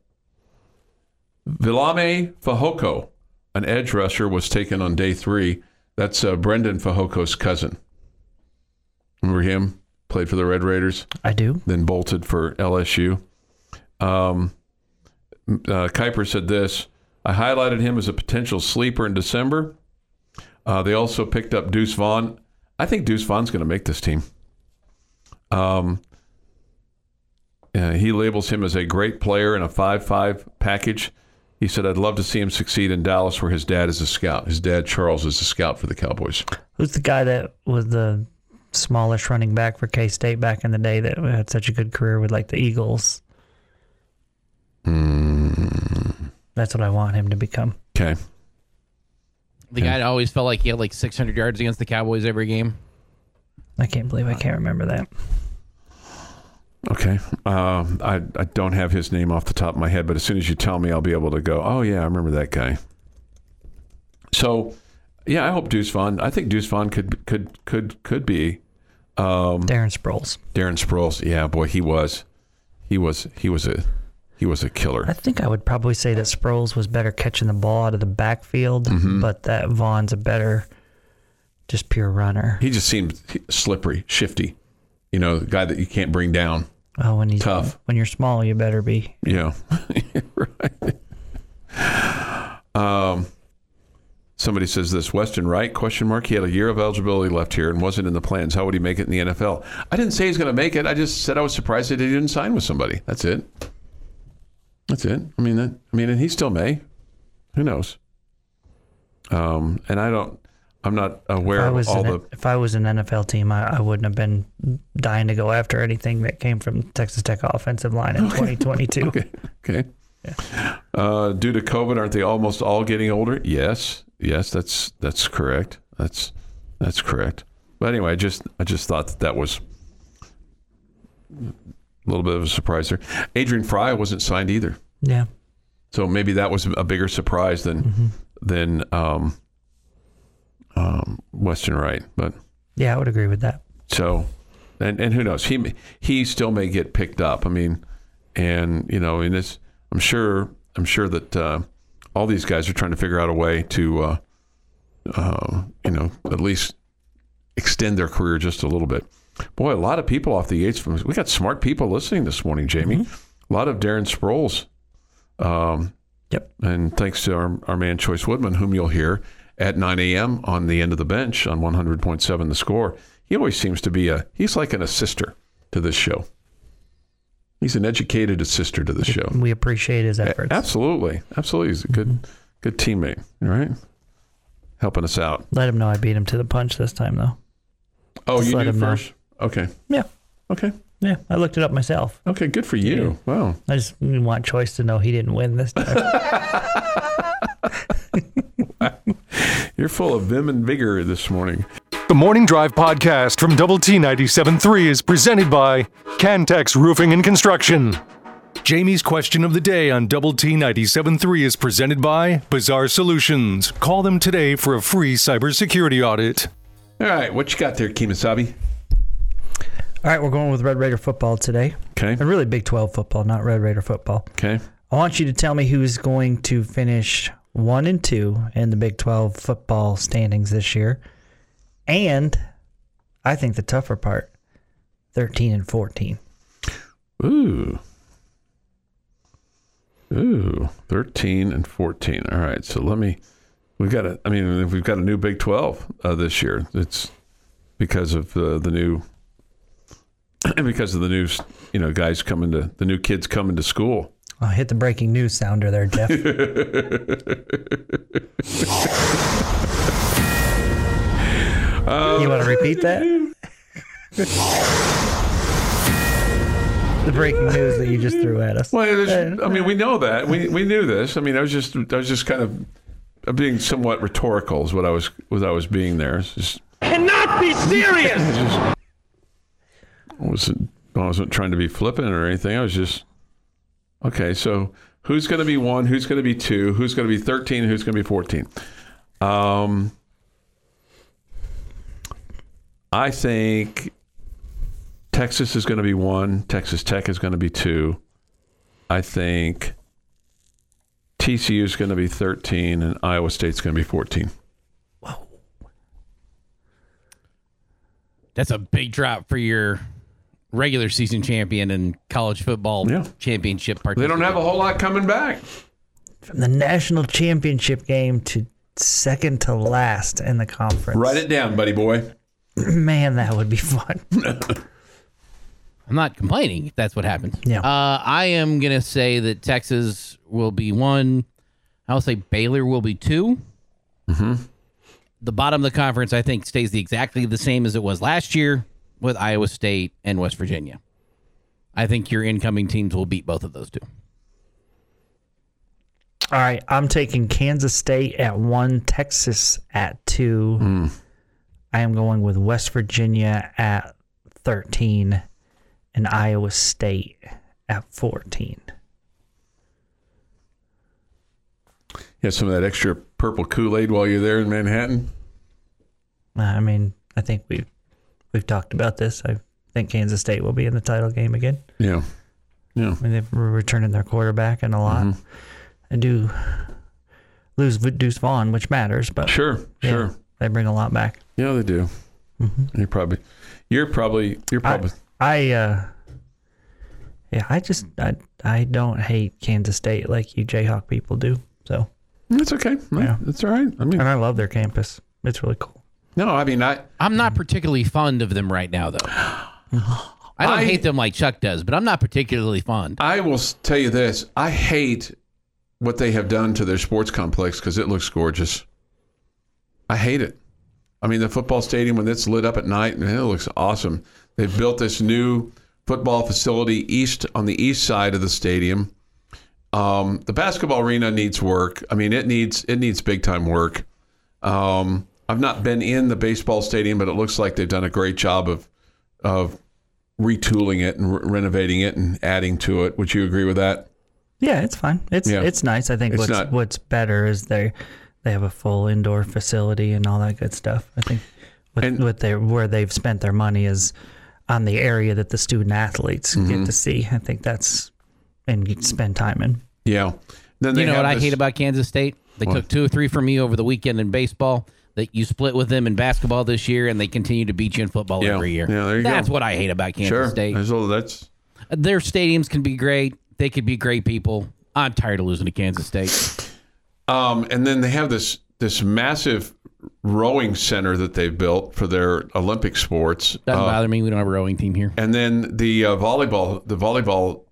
Speaker 3: Viliami Fehoko, an edge rusher, was taken on day three. That's uh, Breiden Fehoko's cousin. Remember him? Played for the Red Raiders
Speaker 4: I do.
Speaker 3: then bolted for LSU. Um, uh, Kiper said this I highlighted him as a potential sleeper in December. Uh, they also picked up Deuce Vaughn. I think Deuce Vaughn's going to make this team. Um, uh, he labels him as a great player in a 5 5 package. He said, I'd love to see him succeed in Dallas, where his dad is a scout. His dad, Charles, is a scout for the Cowboys.
Speaker 4: Who's the guy that was the smallish running back for K State back in the day that had such a good career with like the Eagles? That's what I want him to become.
Speaker 3: Okay.
Speaker 5: The guy that always felt like he had like 600 yards against the Cowboys every game.
Speaker 4: I can't believe I can't remember that.
Speaker 3: Okay. Uh, I, I don't have his name off the top of my head, but as soon as you tell me, I'll be able to go, oh, yeah, I remember that guy. So, yeah, I hope Deuce Vaughn. I think Deuce Vaughn could could could could be
Speaker 4: Darren Sproles.
Speaker 3: Darren Sproles. Yeah, boy, he was. He was he was a he was a killer.
Speaker 4: I think I would probably say that Sproles was better catching the ball out of the backfield, but that Vaughn's a better, just pure runner.
Speaker 3: He just seemed slippery, shifty. You know, the guy that you can't bring down.
Speaker 4: Oh, when he's
Speaker 3: Tough.
Speaker 4: when you're small, you better be.
Speaker 3: Yeah. (laughs) right. Um, somebody says this Weston Wright question mark. He had a year of eligibility left here and wasn't in the plans. How would he make it in the NFL? I didn't say he's going to make it. I just said I was surprised that he didn't sign with somebody. That's it. That's it. I mean, that, I mean, and he still may. Who knows? Um, and I don't, I'm not aware of all
Speaker 4: an,
Speaker 3: the.
Speaker 4: if I was an NFL team, I, I wouldn't have been dying to go after anything that came from Texas Tech offensive line in 2022. (laughs)
Speaker 3: Okay. Okay. Uh, due to COVID, aren't they almost all getting older? Yes. Yes, that's that's correct. That's that's correct. But anyway, I just I just thought that that was a little bit of a surprise there. Adrian Frye wasn't signed either,
Speaker 4: Yeah.
Speaker 3: so maybe that was a bigger surprise than than um, um, Weston Wright. But
Speaker 4: Yeah, I would agree with that.
Speaker 3: so, and and who knows? He he still may get picked up. I mean, and you know, in this, I'm sure I'm sure that uh, all these guys are trying to figure out a way to, uh, uh, you know, at least extend their career just a little bit. Boy, a lot of people off the Yates from we got smart people listening this morning, Jamie. A lot of Darren Sproles. Um,
Speaker 4: Yep.
Speaker 3: and thanks to our, our man Choice Woodman, whom you'll hear at 9 a.m. on the end of the bench on 100.7 The Score. He always seems to be a he's like an assister to this show. He's an educated assister to the show.
Speaker 4: We appreciate his efforts.
Speaker 3: Absolutely, absolutely. He's a good good teammate. All right, helping us out.
Speaker 4: Let him know I beat him to the punch this time, though.
Speaker 3: Oh,
Speaker 4: Just
Speaker 3: you do
Speaker 4: him know.
Speaker 3: First. Okay,
Speaker 4: Yeah.
Speaker 3: okay,
Speaker 4: Yeah. I looked it up myself.
Speaker 3: okay. Good for you. Wow.
Speaker 4: I just want Choice to know he didn't win this time. (laughs) (laughs)
Speaker 3: You're full of vim and vigor this morning.
Speaker 1: The Morning Drive podcast from Double T 97.3 is presented by Cantex Roofing and Construction. Jamie's question of the day on Double T 97.3 is presented by Bizarre Solutions. Call them today for a free cybersecurity audit.
Speaker 3: All right, what you got there, Kimasabi?
Speaker 4: All right, we're going with Red Raider football today.
Speaker 3: Okay,
Speaker 4: And really Big 12 football, not Red Raider football.
Speaker 3: okay.
Speaker 4: I want you to tell me who's going to finish one and two in the Big 12 football standings this year. And I think the tougher part 13 and 14.
Speaker 3: Ooh. Ooh, 13 and 14. All right. So let me, we've got a, I mean, we've got a new Big 12 uh, this year. It's because of uh, the new, (clears throat) because of the new, you know, guys coming to, the new kids coming to school.
Speaker 4: I'll hit the breaking news sounder there, Jeff. (laughs) you want to repeat that? the breaking news that you just threw at us.
Speaker 3: Well, I mean, we know that. We, we knew this. I mean, I was just, I was just kind of uh, being somewhat rhetorical is what I was, what I was being there. It's just,
Speaker 6: cannot be serious. (laughs)
Speaker 3: I wasn't I wasn't trying to be flippant or anything. I was just okay. So who's going to be one? Who's going to be two? Who's going to be thirteen? Who's going to be fourteen? Um, I think Texas is going to be one. Texas Tech is going to be two. I think TCU is going to be thirteen, and Iowa State's going to be fourteen.
Speaker 5: That's a big drop for your regular season champion and college football
Speaker 3: Yeah.
Speaker 5: championship
Speaker 3: They don't have a whole lot coming back.
Speaker 4: From the national championship game to second to last in the conference.
Speaker 3: Write it down, buddy boy. (clears throat)
Speaker 4: Man, that would be fun. (laughs)
Speaker 5: I'm not complaining if that's what happens.
Speaker 4: Yeah.
Speaker 5: Uh, I am going to say that Texas will be one. I'll say Baylor will be 2 Mm-hmm. The bottom of the conference, I think, stays the exactly the same as it was last year with Iowa State and West Virginia. I think your incoming teams will beat both of those two.
Speaker 4: All right, I'm taking Kansas State at one, Texas at two. Hmm. I am going with West Virginia at 13 and Iowa State at 14.
Speaker 3: You have some of that extra purple Kool Aid while you're there in Manhattan.
Speaker 4: I mean, I think we've we've talked about this. I think Kansas State will be in the title game again.
Speaker 3: Yeah, yeah.
Speaker 4: I mean, they're returning their quarterback and a lot.
Speaker 3: Mm-hmm.
Speaker 4: I do lose Deuce Vaughn, which matters, but
Speaker 3: Sure,
Speaker 4: yeah,
Speaker 3: sure.
Speaker 4: they bring a lot back.
Speaker 3: Yeah, they do. You're probably, you're probably, you're
Speaker 4: I,
Speaker 3: probably.
Speaker 4: I uh, yeah, I just I I don't hate Kansas State like you Jayhawk people do. So,
Speaker 3: That's okay.
Speaker 4: Yeah.
Speaker 3: That's all right. I mean,
Speaker 4: and I love their campus. It's really cool.
Speaker 3: No, I mean, I,
Speaker 5: I'm not particularly fond of them right now, though. I don't
Speaker 3: I-
Speaker 5: hate them like Chuck does, but I'm not particularly fond.
Speaker 3: I will tell you this. I hate what they have done to their sports complex because it looks gorgeous. I hate it. I mean, the football stadium when it's lit up at night, man, it looks awesome. They've built this new football facility east on the east side of the stadium. Um, the basketball arena needs work. I mean, it needs it needs big time work. Um, I've not been in the baseball stadium, but it looks like they've done a great job of of retooling it and re- renovating it and adding to it. Would you agree with that?
Speaker 4: Yeah, it's fine. It's
Speaker 3: Yeah.
Speaker 4: it's nice. I think
Speaker 3: It's
Speaker 4: what's
Speaker 3: not-
Speaker 4: what's better is they they have a full indoor facility and all that good stuff. I think with,
Speaker 3: And-
Speaker 4: with their where they've spent their money is on the area that the student athletes
Speaker 3: Mm-hmm.
Speaker 4: get to see. I think that's and you spend time in.
Speaker 3: Yeah. Then they
Speaker 5: You know
Speaker 3: have
Speaker 5: what I hate about Kansas State? They
Speaker 3: What?
Speaker 5: took two or three from me over the weekend in baseball. That you split with them in basketball this year, and they continue to beat you in football
Speaker 3: Yeah.
Speaker 5: every year.
Speaker 3: Yeah, there you go.
Speaker 5: That's what I hate about Kansas
Speaker 3: Sure.
Speaker 5: State.
Speaker 3: There's a- that's
Speaker 5: Their stadiums can be great. They could be great people. I'm tired of losing to Kansas State.
Speaker 3: Um, and then they have this this massive rowing center that they've built for their Olympic sports.
Speaker 5: Doesn't
Speaker 3: Uh,
Speaker 5: bother me. We don't have a rowing team here.
Speaker 3: and then the uh, volleyball, the volleyball,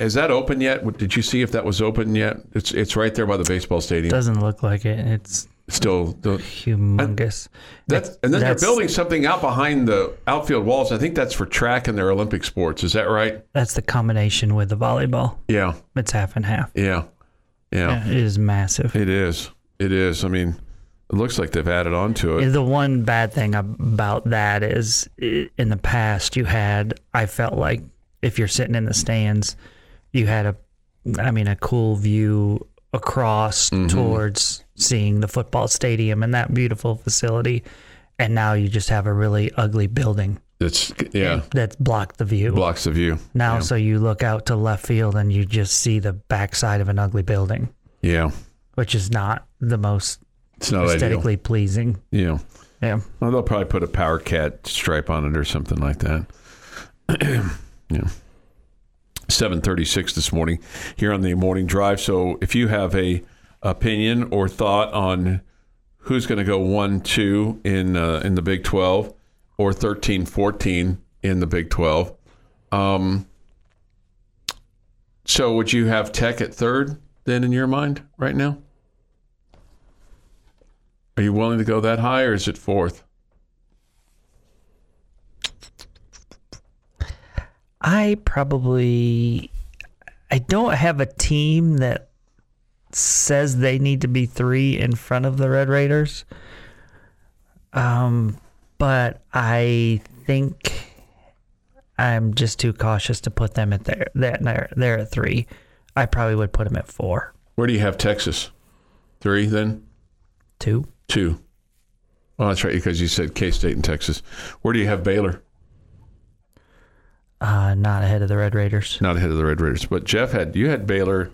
Speaker 3: is that open yet? Did you see if that was open yet? It's it's right there by the baseball stadium.
Speaker 4: Doesn't look like it. It's
Speaker 3: Still, the,
Speaker 4: humongous.
Speaker 3: that's and then they're building something out behind the outfield walls. I think that's for track and their Olympic sports. Is that right?
Speaker 4: That's the combination with the volleyball.
Speaker 3: Yeah,
Speaker 4: It's half and half.
Speaker 3: yeah, yeah.
Speaker 4: It is massive.
Speaker 3: It is. It is. I mean, it looks like they've added on to it.
Speaker 4: The one bad thing about that is in the past you had I felt like if you're sitting in the stands, you had a I mean a cool view across mm-hmm. towards seeing the football stadium and that beautiful facility and now you just have a really ugly building
Speaker 3: It's yeah,
Speaker 4: that's blocked the view.
Speaker 3: blocks the view.
Speaker 4: now
Speaker 3: yeah.
Speaker 4: so you look out to left field and you just see the backside of an ugly building,
Speaker 3: yeah,
Speaker 4: which is not the most
Speaker 3: it's not ideal.
Speaker 4: aesthetically pleasing.
Speaker 3: Yeah.
Speaker 4: Yeah.
Speaker 3: Well, they'll probably put a Power Cat stripe on it or something like that. (clears throat) yeah. 736 this morning here on the morning drive. So if you have a opinion or thought on who's going to go 1 2 in uh, in the Big 12 or 13 14 in the Big 12, um, so would you have Tech at third then in your mind right now? Are you willing to go that high or is it fourth?
Speaker 4: I probably I don't have a team that says they need to be three in front of the Red Raiders. Um, but I think I'm just too cautious to put them at there. That they're, they're at three. I probably would put them at four,
Speaker 3: Where do you have Texas? Three then?
Speaker 4: two.
Speaker 3: Two. Oh, that's right, because you said K State and Texas. Where do you have Baylor?
Speaker 4: Uh, not ahead of the Red Raiders.
Speaker 3: Not ahead of the Red Raiders. But Jeff had you had Baylor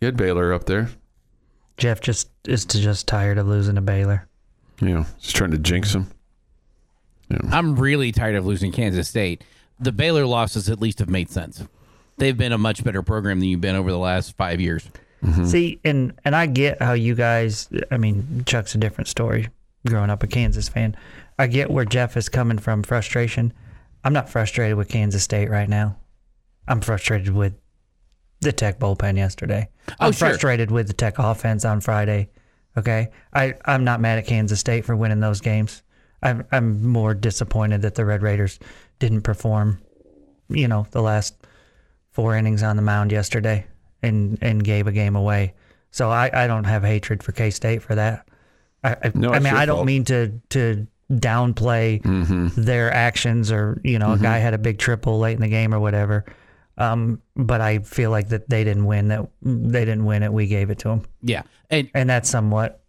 Speaker 3: you had Baylor up there.
Speaker 4: Jeff just is just tired of losing to Baylor.
Speaker 3: You know, just trying to jinx them.
Speaker 5: I'm really tired of losing Kansas State. The Baylor losses at least have made sense. They've been a much better program than you've been over the last five years. Mm-hmm.
Speaker 4: See, and and I get how you guys. I mean, Chuck's a different story. Growing up a Kansas fan, I get where Jeff is coming from. Frustration. I'm not frustrated with Kansas State right now. I'm frustrated with the Tech bullpen yesterday.
Speaker 5: Oh,
Speaker 4: I'm
Speaker 5: sure.
Speaker 4: frustrated with the Tech offense on Friday. Okay, I I'm not mad at Kansas State for winning those games. I'm I'm more disappointed that the Red Raiders didn't perform. You know, the last four innings on the mound yesterday and and gave a game away. So I, I don't have hatred for K State for that. I I,
Speaker 3: No,
Speaker 4: I mean I don't
Speaker 3: fault.
Speaker 4: mean to to downplay
Speaker 3: Mm-hmm.
Speaker 4: their actions or you know a guy had a big triple late in the game or whatever. Um, but I feel like that they didn't win. That they didn't win it. We gave it to them,
Speaker 5: Yeah, and
Speaker 4: and that's somewhat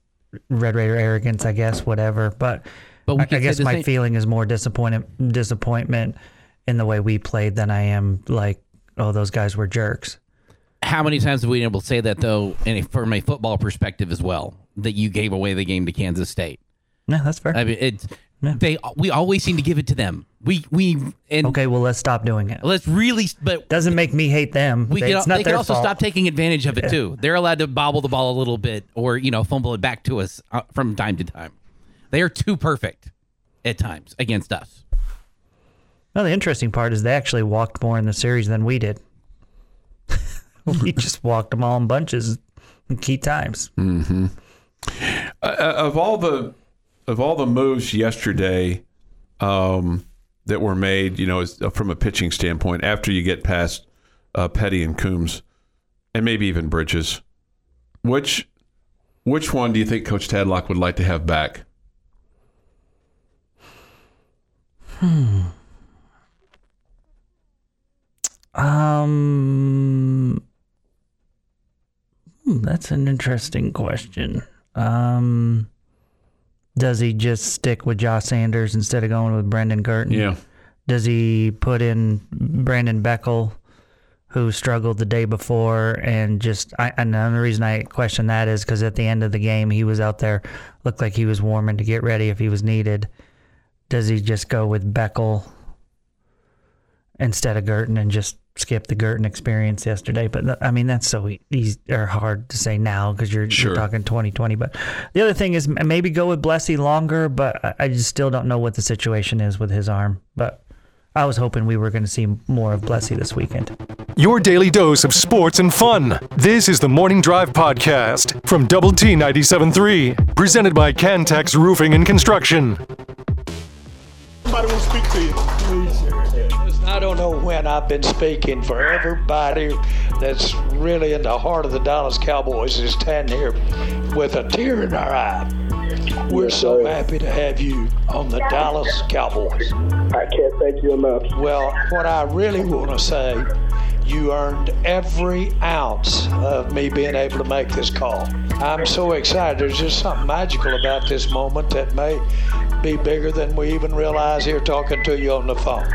Speaker 4: Red Raider arrogance, I guess. Whatever, but
Speaker 5: But
Speaker 4: I, I guess my
Speaker 5: same-
Speaker 4: feeling is more disappointment disappointment in the way we played than I am like oh those guys were jerks.
Speaker 5: how many times have we been able to say that though, and from a football perspective as well, that you gave away the game to Kansas State?
Speaker 4: No, that's fair.
Speaker 5: I mean, it's
Speaker 4: Yeah.
Speaker 5: they we always seem to give it to them. We we and
Speaker 4: Okay, well let's stop doing it.
Speaker 5: let's really, but
Speaker 4: Doesn't make me hate them.
Speaker 5: we
Speaker 4: They-
Speaker 5: can
Speaker 4: it's not
Speaker 5: they can also
Speaker 4: fault.
Speaker 5: stop taking advantage of it too. They're allowed to bobble the ball a little bit, or you know, fumble it back to us uh, from time to time. They are too perfect at times against us.
Speaker 4: No, the interesting part is they actually walked more in the series than we did. (laughs) we just walked them all in bunches in key times.
Speaker 3: Uh, of all the of all the moves yesterday um, that were made, you know, from a pitching standpoint, after you get past uh, Petty and Coombs, and maybe even Bridges, which which one do you think Coach Tadlock would like to have back? Hmm.
Speaker 4: Um, hmm, that's an interesting question. Um, does he just stick with Josh Sanders instead of going with Brendan Girton?
Speaker 3: Yeah,
Speaker 4: Does he put in Brandon Beckel, who struggled the day before, and just I, and the reason I question that is because at the end of the game he was out there, looked like he was warming to get ready if he was needed. Does he just go with Beckel instead of Girton and just skip the Girton experience yesterday? But I mean that's so easy or hard to say now because you're,
Speaker 3: Sure.
Speaker 4: you're talking 2020. But the other thing is maybe go with Blessy longer, but I, I just still don't know what the situation is with his arm. But I was hoping we were going to see more of Blessy this weekend.
Speaker 1: Your daily dose of sports and fun. This is the Morning Drive Podcast from Double T 97.3, presented by Cantex Roofing and Construction.
Speaker 6: Somebody will speak to you.
Speaker 7: Don't know when I've been speaking for everybody that's really in the heart of the Dallas Cowboys is standing here with a tear in our eye. We're so happy to have you on the Dallas Cowboys.
Speaker 8: I can't thank you enough.
Speaker 7: Well, what I really want to say, you earned every ounce of me being able to make this call. I'm so excited. There's just something magical about this moment that may be bigger than we even realize here talking to you on the phone.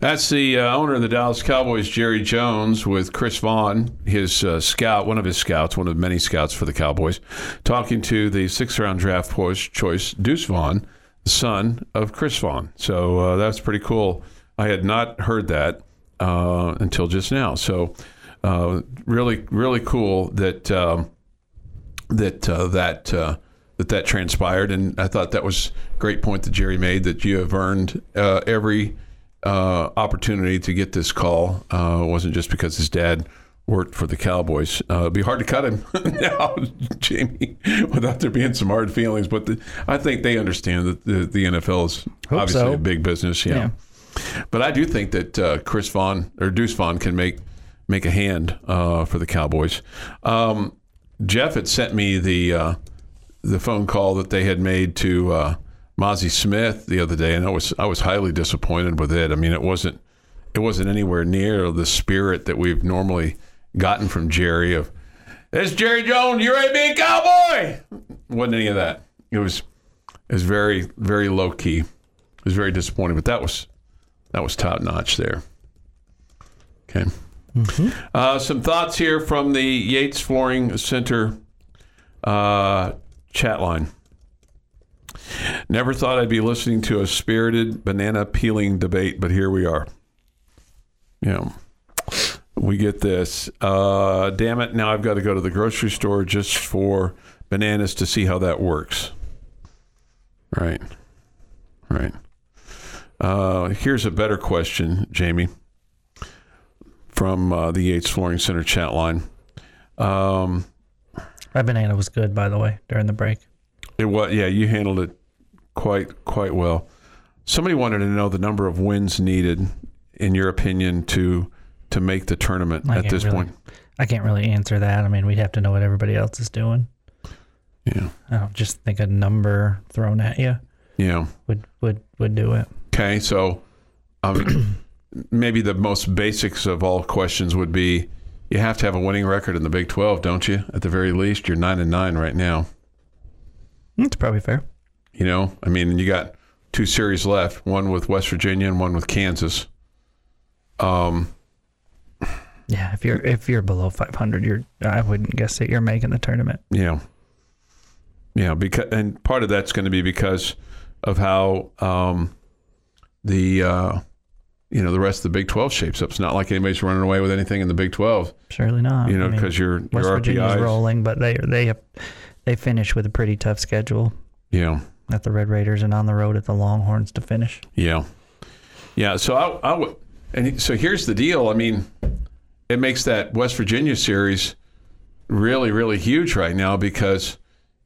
Speaker 3: That's the uh, owner of the Dallas Cowboys, Jerry Jones, with Chris Vaughn, his uh, scout, one of his scouts, one of many scouts for the Cowboys, talking to the sixth round draft choice, Deuce Vaughn, son of Chris Vaughn. So uh, that's pretty cool. I had not heard that uh, until just now. So uh, really, really cool that um, that uh, that that that transpired, and I thought that was a great point that Jerry made that you have earned uh, every uh, opportunity to get this call. Uh, wasn't just because his dad worked for the Cowboys. Uh, it'd be hard to cut him (laughs) now, Jamie, without there being some hard feelings. But the, I think they understand that the, the NFL is
Speaker 4: Hope
Speaker 3: obviously
Speaker 4: so.
Speaker 3: a big business. Yeah. But I do think that uh, Chris Vaughn or Deuce Vaughn can make make a hand uh, for the Cowboys. Um, Jeff had sent me the uh, the phone call that they had made to uh, Mazi Smith the other day, and I was I was highly disappointed with it. I mean, it wasn't it wasn't anywhere near the spirit that we've normally gotten from Jerry. Of it's Jerry Jones, you're a big cowboy? wasn't any of that. It was it was very very low key. It was very disappointing, but that was that was top notch there. Okay. Uh, some thoughts here from the Yates Flooring Center uh, chat line. Never thought I'd be listening to a spirited banana peeling debate, but here we are. Yeah. We get this. Uh, damn it. Now I've got to go to the grocery store just for bananas to see how that works. Right. Right. Uh, here's a better question, Jamie, from uh, the Yates Flooring Center chat line. Um,
Speaker 4: banana was good, by the way, during the break.
Speaker 3: It was, yeah, you handled it quite quite well. Somebody wanted to know the number of wins needed, in your opinion, to to make the tournament
Speaker 4: I
Speaker 3: at this
Speaker 4: really-
Speaker 3: point.
Speaker 4: I can't really answer that. I mean, we'd have to know what everybody else is doing.
Speaker 3: Yeah,
Speaker 4: I don't just think a number thrown at you
Speaker 3: yeah.
Speaker 4: would would would do it.
Speaker 3: Okay, so um, (clears throat) maybe the most basics of all questions would be: you have to have a winning record in the Big Twelve, don't you? At the very least, you're nine and nine right now.
Speaker 4: That's probably fair.
Speaker 3: You know, I mean, you got two series left, one with West Virginia and one with Kansas. Um,
Speaker 4: Yeah, if you're if you're below 500, you're I wouldn't guess that you're making the tournament.
Speaker 3: yeah, yeah, because and part of that's going to be because of how um, the uh, you know the rest of the Big Twelve shapes up. It's not like anybody's running away with anything in the Big Twelve.
Speaker 4: Surely not.
Speaker 3: You know,
Speaker 4: I mean,
Speaker 3: because your
Speaker 4: West
Speaker 3: your
Speaker 4: Virginia's
Speaker 3: RPIs.
Speaker 4: rolling, but they they have, they finish with a pretty tough schedule
Speaker 3: Yeah,
Speaker 4: at the Red Raiders and on the road at the Longhorns to finish.
Speaker 3: yeah, yeah. So I, I would, and so here's the deal. I mean, it makes that West Virginia series really, really huge right now because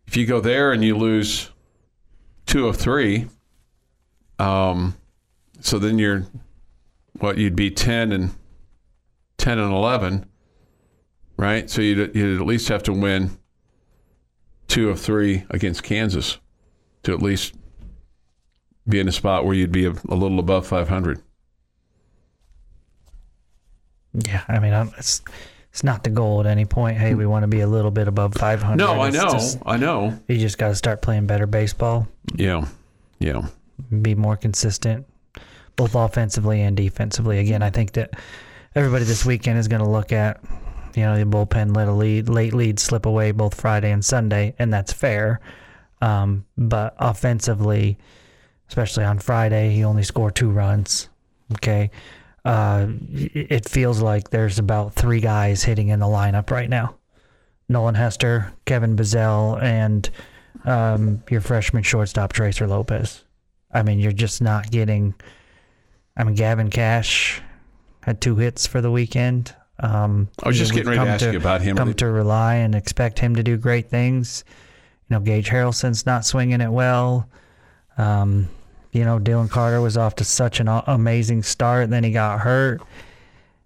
Speaker 3: if you go there and you lose two of three. Um, so then you're what you'd be ten and ten and eleven, right? So you'd you'd at least have to win two of three against Kansas to at least be in a spot where you'd be a, a little above five hundred.
Speaker 4: Yeah, I mean, I'm, it's it's not the goal at any point. Hey, we want to be a little bit above 500.
Speaker 3: No, I
Speaker 4: It's
Speaker 3: know,
Speaker 4: just-
Speaker 3: I know.
Speaker 4: you just got to start playing better baseball,
Speaker 3: Yeah, yeah.
Speaker 4: be more consistent, both offensively and defensively. Again, I think that everybody this weekend is going to look at, you know, the bullpen let a lead, late lead slip away both Friday and Sunday, and that's fair. Um, but offensively, especially on Friday, he only scored two runs. Okay. Uh, it feels like there's about three guys hitting in the lineup right now. Nolan Hester, Kevin Bazzell, and um, your freshman shortstop Tracer Lopez. I mean, you're just not getting. I mean, Gavin Kash had two hits for the weekend. Um,
Speaker 3: I was just getting ready to
Speaker 4: come
Speaker 3: ask you about him.
Speaker 4: Come to rely and expect him to do great things. You know, Gage Harrelson's not swinging it well. Um, you know, Dillon Carter was off to such an amazing start, and then he got hurt.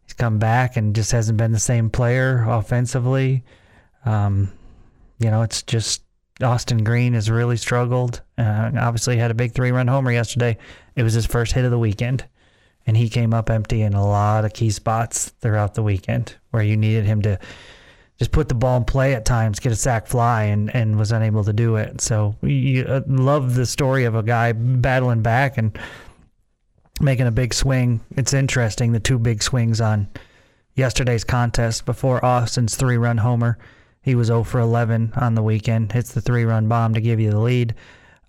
Speaker 4: He's come back and just hasn't been the same player offensively. Um, you know, it's just Austin Green has really struggled. Uh, obviously, had a big three-run homer yesterday. It was his first hit of the weekend, and he came up empty in a lot of key spots throughout the weekend where you needed him to just put the ball in play at times, get a sack fly, and, and was unable to do it. So you uh, love the story of a guy battling back and making a big swing. It's interesting the two big swings on yesterday's contest before Austin's three run homer. He was 0 for 11 on the weekend, hits the three run bomb to give you the lead.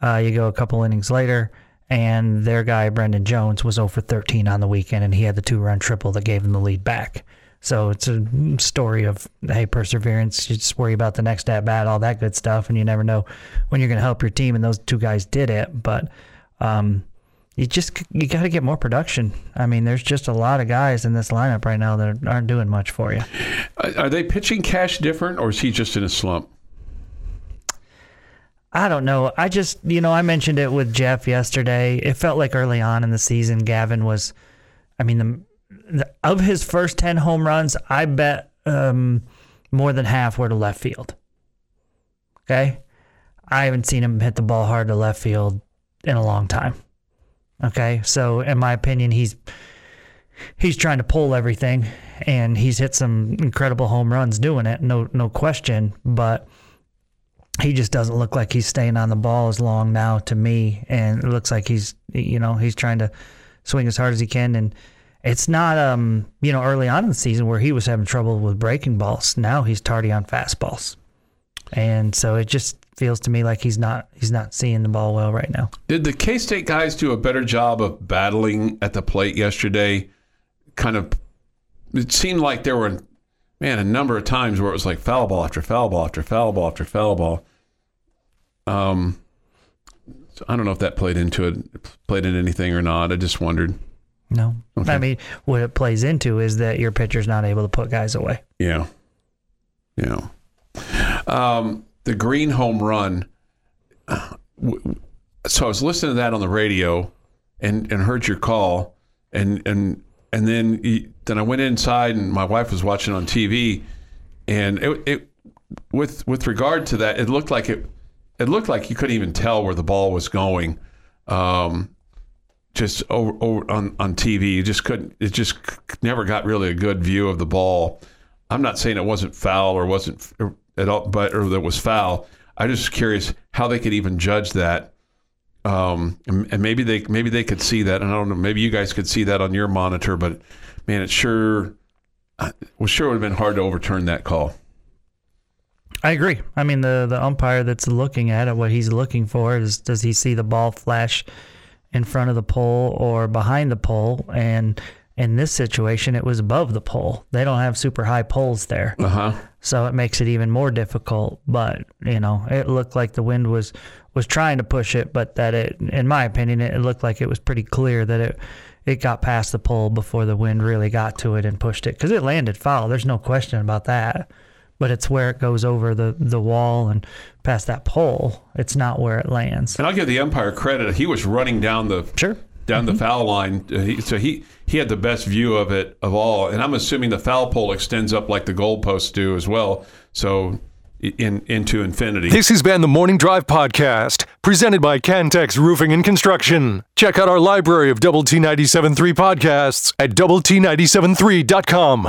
Speaker 4: Uh, you go a couple innings later, and their guy, Brendan Jones, was 0 for 13 on the weekend, and he had the two run triple that gave him the lead back. So it's a story of, hey, perseverance. You just worry about the next at bat, all that good stuff, and you never know when you're going to help your team. And those two guys did it, but um, you just you got to get more production. I mean, there's just a lot of guys in this lineup right now that aren't doing much for you.
Speaker 3: Are they pitching Kash different, or is he just in a slump?
Speaker 4: I don't know. I just, you know, I mentioned it with Jeff yesterday. It felt like early on in the season, Gavin was, I mean, the, the of his first 10 home runs, I bet um, more than half were to left field. Okay. I haven't seen him hit the ball hard to left field in a long time. Okay. So, in my opinion, he's, he's trying to pull everything and he's hit some incredible home runs doing it. No, no question. But, he just doesn't look like he's staying on the ball as long now to me. And it looks like he's you know he's trying to swing as hard as he can. And it's not um you know early on in the season where he was having trouble with breaking balls. Now he's tardy on fastballs. And so it just feels to me like he's not he's not seeing the ball well right now.
Speaker 3: Did the K State guys do a better job of battling at the plate yesterday? Kind of, it seemed like there were, man, a number of times where it was like foul ball after foul ball after foul ball after foul ball. Um, so I don't know if that played into it, played in anything or not. I just wondered.
Speaker 4: no
Speaker 3: Okay.
Speaker 4: i mean what it plays into is that your pitcher's not able to put guys away
Speaker 3: Yeah. Yeah. Um, the green home run. So I was listening to that on the radio and, and heard your call. And, and, and then, you- then I went inside and my wife was watching on TV and it, it, with, with regard to that, it looked like it, it looked like you couldn't even tell where the ball was going. Um, just over, over on, on TV, you just couldn't, it just never got really a good view of the ball. I'm not saying it wasn't foul or wasn't at all, but or that was foul. I'm just curious how they could even judge that. Um, and, and maybe they maybe they could see that. And I don't know. Maybe you guys could see that on your monitor. But man, it sure well sure would have been hard to overturn that call.
Speaker 4: I agree. I mean, the the umpire that's looking at it, what he's looking for is does he see the ball flash in front of the pole or behind the pole? And in this situation, it was above the pole. They don't have super high poles there,
Speaker 3: Uh huh.
Speaker 4: so it makes it even more difficult. But you know, it looked like the wind was was trying to push it, but that it, in my opinion, it looked like it was pretty clear that it it got past the pole before the wind really got to it and pushed it because it landed foul. There's no question about that. but it's where it goes over the the wall and past that pole. It's not where it lands.
Speaker 3: And I'll give the umpire credit. He was running down the
Speaker 4: Sure.
Speaker 3: down the foul line, Uh, he, so he he had the best view of it of all. And I'm assuming the foul pole extends up like the goalposts do as well. So in into infinity.
Speaker 1: This has been the Morning Drive Podcast, presented by Cantex Roofing and Construction. Check out our library of Double T 97.3 podcasts at double T 97.3.com.